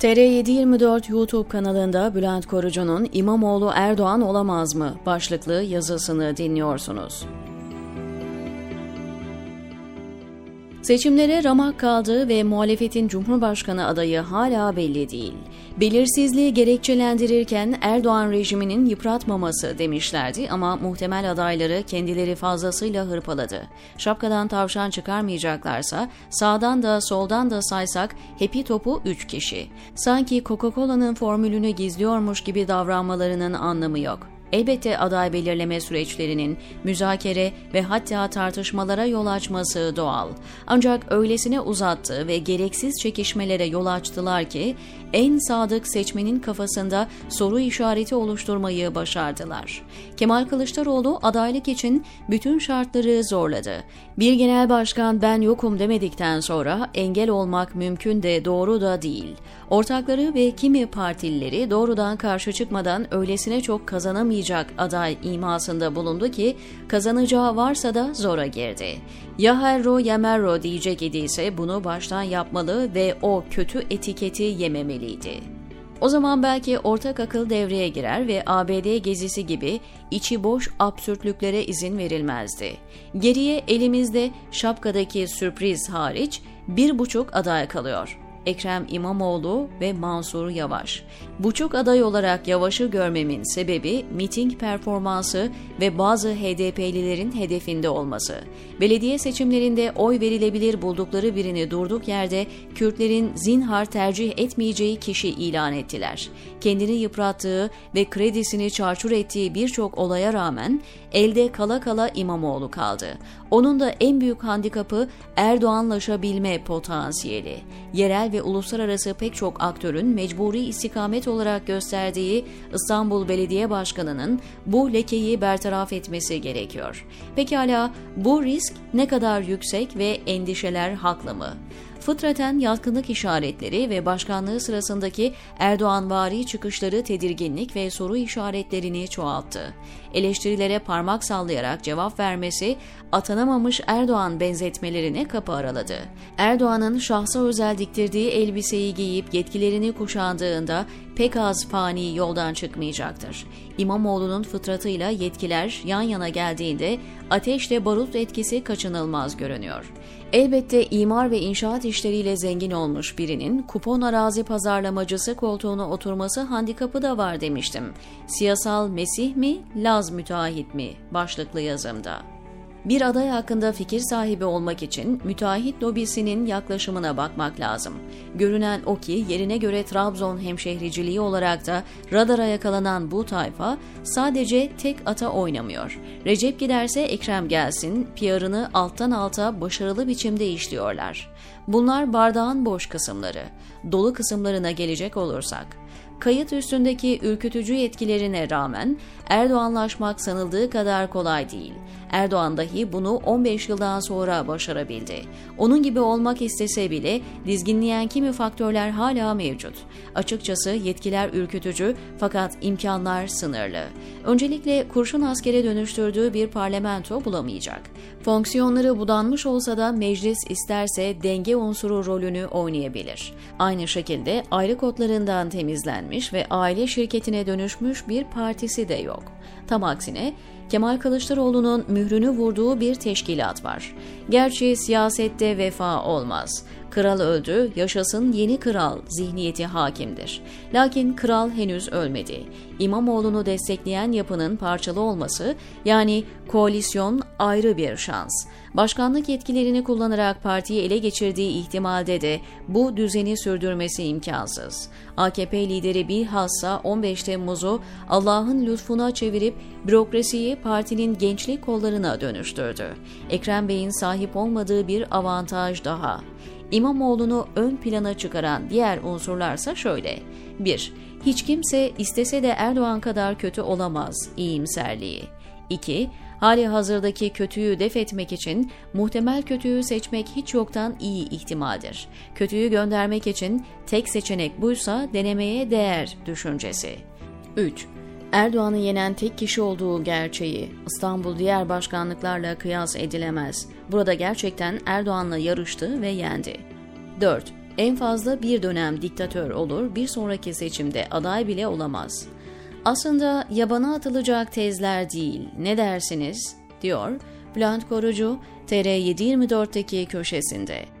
TR724 YouTube kanalında Bülent Korucu'nun İmamoğlu Erdoğan olamaz mı başlıklı yazısını dinliyorsunuz. Seçimlere ramak kaldı ve muhalefetin Cumhurbaşkanı adayı hala belli değil. Belirsizliği gerekçelendirirken Erdoğan rejiminin yıpratmaması demişlerdi ama muhtemel adayları kendileri fazlasıyla hırpaladı. Şapkadan tavşan çıkarmayacaklarsa sağdan da soldan da saysak hepi topu 3 kişi. Sanki Coca-Cola'nın formülünü gizliyormuş gibi davranmalarının anlamı yok. Elbette aday belirleme süreçlerinin müzakere ve hatta tartışmalara yol açması doğal. Ancak öylesine uzattı ve gereksiz çekişmelere yol açtılar ki en sadık seçmenin kafasında soru işareti oluşturmayı başardılar. Kemal Kılıçdaroğlu adaylık için bütün şartları zorladı. Bir genel başkan ben yokum demedikten sonra engel olmak mümkün de doğru da değil. Ortakları ve kimi partilileri doğrudan karşı çıkmadan öylesine çok kazanamayacak aday imasında bulundu ki kazanacağı varsa da zora girdi. Ya herro ya merro diyecek idiyse bunu baştan yapmalı ve o kötü etiketi yememeli edilmeliydi. O zaman belki ortak akıl devreye girer ve ABD gezisi gibi içi boş absürtlüklere izin verilmezdi. Geriye elimizde şapkadaki sürpriz hariç bir buçuk aday kalıyor. Ekrem İmamoğlu ve Mansur Yavaş. Bu çok aday olarak Yavaş'ı görmemin sebebi miting performansı ve bazı HDP'lilerin hedefinde olması. Belediye seçimlerinde oy verilebilir buldukları birini durduk yerde Kürtlerin zinhar tercih etmeyeceği kişi ilan ettiler. Kendini yıprattığı ve kredisini çarçur ettiği birçok olaya rağmen elde kala kala İmamoğlu kaldı. Onun da en büyük handikapı Erdoğanlaşabilme potansiyeli. Yerel ve uluslararası pek çok aktörün mecburi istikamet olarak gösterdiği İstanbul Belediye Başkanı'nın bu lekeyi bertaraf etmesi gerekiyor. Pekala bu risk ne kadar yüksek ve endişeler haklı mı? Fıtraten yatkınlık işaretleri ve başkanlığı sırasındaki Erdoğan-vari çıkışları tedirginlik ve soru işaretlerini çoğalttı. Eleştirilere parmak sallayarak cevap vermesi atanamamış Erdoğan benzetmelerine kapı araladı. Erdoğan'ın şahsa özel diktirdiği elbiseyi giyip yetkilerini kuşandığında pek az fani yoldan çıkmayacaktır. İmamoğlu'nun fıtratıyla yetkiler yan yana geldiğinde ateşle barut etkisi kaçınılmaz görünüyor. Elbette imar ve inşaat işleriyle zengin olmuş birinin kupon arazi pazarlamacısı koltuğuna oturması handikapı da var demiştim. Siyasal Mesih mi, Laz müteahhit mi başlıklı yazımda. Bir aday hakkında fikir sahibi olmak için müteahhit lobisinin yaklaşımına bakmak lazım. Görünen o ki yerine göre Trabzon hemşehriciliği olarak da radara yakalanan bu tayfa sadece tek ata oynamıyor. Recep giderse Ekrem gelsin, PR'ını alttan alta başarılı biçimde işliyorlar. Bunlar bardağın boş kısımları. Dolu kısımlarına gelecek olursak, kayıt üstündeki ürkütücü yetkilerine rağmen Erdoğanlaşmak sanıldığı kadar kolay değil. Erdoğan dahi bunu 15 yıldan sonra başarabildi. Onun gibi olmak istese bile dizginleyen kimi faktörler hala mevcut. Açıkçası yetkiler ürkütücü fakat imkanlar sınırlı. Öncelikle kurşun askere dönüştürdüğü bir parlamento bulamayacak. Fonksiyonları budanmış olsa da meclis isterse denge unsuru rolünü oynayabilir. Aynı şekilde ayrı kodlarından temizlenmiş ve aile şirketine dönüşmüş bir partisi de yok. Tam aksine Kemal Kılıçdaroğlu'nun mührünü vurduğu bir teşkilat var. Gerçi siyasette vefa olmaz. Kral öldü, yaşasın yeni kral zihniyeti hakimdir. Lakin kral henüz ölmedi. İmamoğlu'nu destekleyen yapının parçalı olması yani koalisyon ayrı bir şans. Başkanlık yetkilerini kullanarak partiyi ele geçirdiği ihtimalde de bu düzeni sürdürmesi imkansız. AKP lideri bilhassa 15 Temmuz'u Allah'ın lütfuna çevirip bürokrasiyi partinin gençlik kollarına dönüştürdü. Ekrem Bey'in sahip olmadığı bir avantaj daha. İmamoğlu'nu ön plana çıkaran diğer unsurlarsa şöyle. 1. Hiç kimse istese de Erdoğan kadar kötü olamaz iyimserliği. 2. Hali hazırdaki kötüyü def etmek için muhtemel kötüyü seçmek hiç yoktan iyi ihtimaldir. Kötüyü göndermek için tek seçenek buysa denemeye değer düşüncesi. 3. Erdoğan'ı yenen tek kişi olduğu gerçeği İstanbul diğer başkanlıklarla kıyas edilemez. Burada gerçekten Erdoğan'la yarıştı ve yendi. 4. En fazla bir dönem diktatör olur, bir sonraki seçimde aday bile olamaz. Aslında yabana atılacak tezler değil, ne dersiniz? diyor Bülent Korucu, TR724'teki köşesinde.